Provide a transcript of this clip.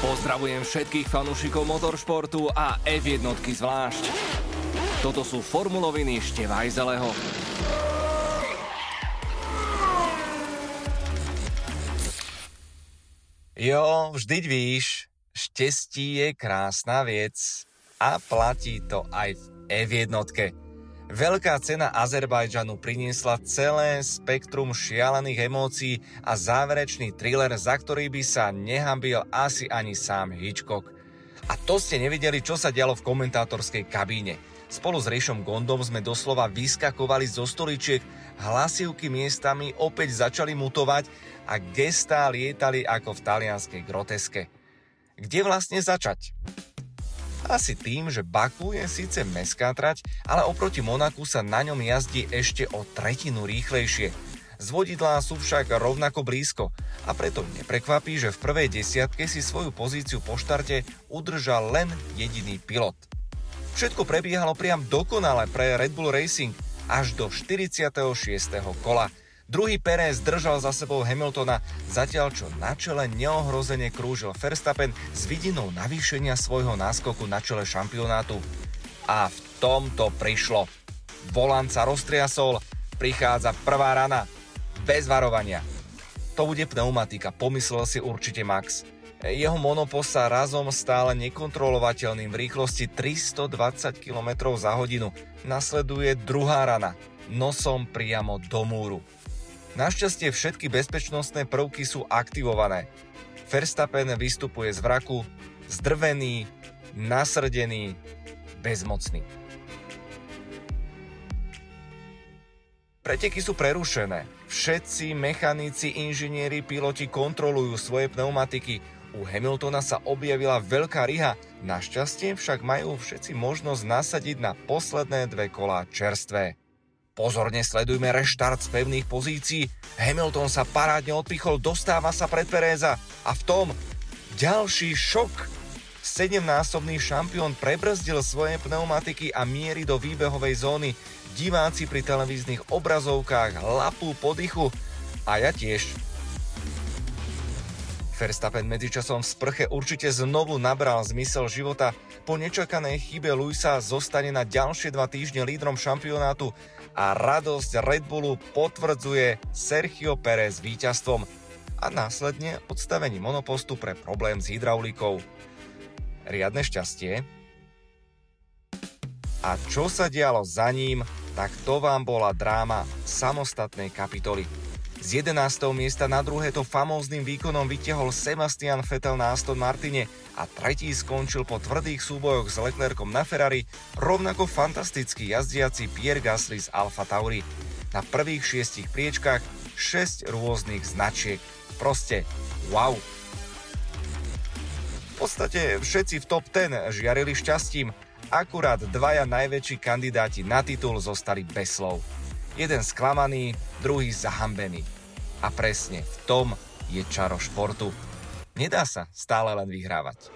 Pozdravujem všetkých fanúšikov motoršportu a F1 zvlášť. Toto sú formuloviny Števajzeleho. Jo, vždyť víš, štestí je krásna vec a platí to aj v F1. Veľká cena Azerbajdžanu priniesla celé spektrum šialených emócií a záverečný thriller, za ktorý by sa nehambil asi ani sám Hitchcock. A to ste nevideli, čo sa dialo v komentátorskej kabíne. Spolu s Rišom Gondom sme doslova vyskakovali zo stoličiek, hlasivky miestami opäť začali mutovať a gestá lietali ako v talianskej groteske. Kde vlastne začať? Asi tým, že Baku je síce mestská trať, ale oproti Monaku sa na ňom jazdí ešte o tretinu rýchlejšie. Z vodidlá sú však rovnako blízko a preto neprekvapí, že v prvej desiatke si svoju pozíciu po štarte udržal len jediný pilot. Všetko prebiehalo priam dokonale pre Red Bull Racing až do 46. kola – Druhý Perez držal za sebou Hamiltona, zatiaľ čo na čele neohrozene krúžil Verstappen s vidinou navýšenia svojho náskoku na čele šampionátu. A v tom to prišlo. Volant sa roztriasol, prichádza prvá rana. Bez varovania. To bude pneumatika, pomyslel si určite Max. Jeho monopost sa razom stále nekontrolovateľným v rýchlosti 320 km za hodinu. Nasleduje druhá rana, nosom priamo do múru. Našťastie všetky bezpečnostné prvky sú aktivované. Verstappen vystupuje z vraku, zdrvený, nasrdený, bezmocný. Preteky sú prerušené. Všetci mechanici, inžinieri, piloti kontrolujú svoje pneumatiky. U Hamiltona sa objavila veľká ryha, našťastie však majú všetci možnosť nasadiť na posledné dve kolá čerstvé. Pozorne sledujme reštart z pevných pozícií. Hamilton sa parádne odpichol, dostáva sa pred Pereza a v tom ďalší šok. Sedemnásobný šampión prebrzdil svoje pneumatiky a miery do výbehovej zóny. Diváci pri televíznych obrazovkách lapú po dychu a ja tiež. Verstappen medzičasom v sprche určite znovu nabral zmysel života. Po nečakanej chybe Luisa zostane na ďalšie dva týždne lídrom šampionátu a radosť Red Bullu potvrdzuje Sergio Perez víťazstvom a následne odstavení monopostu pre problém s hydraulikou. Riadne šťastie. A čo sa dialo za ním, tak to vám bola dráma samostatnej kapitoly. Z 11. miesta na druhé to famóznym výkonom vytiahol Sebastian Vettel na Aston Martine a tretí skončil po tvrdých súbojoch s Leclercom na Ferrari, rovnako fantastický jazdiaci Pierre Gasly z Alfa Tauri. Na prvých šiestich priečkách 6 rôznych značiek. Proste wow. V podstate všetci v top 10 žiarili šťastím, akurát dvaja najväčší kandidáti na titul zostali bez slov. Jeden sklamaný, druhý zahambený. A presne v tom je čaro športu. Nedá sa stále len vyhrávať.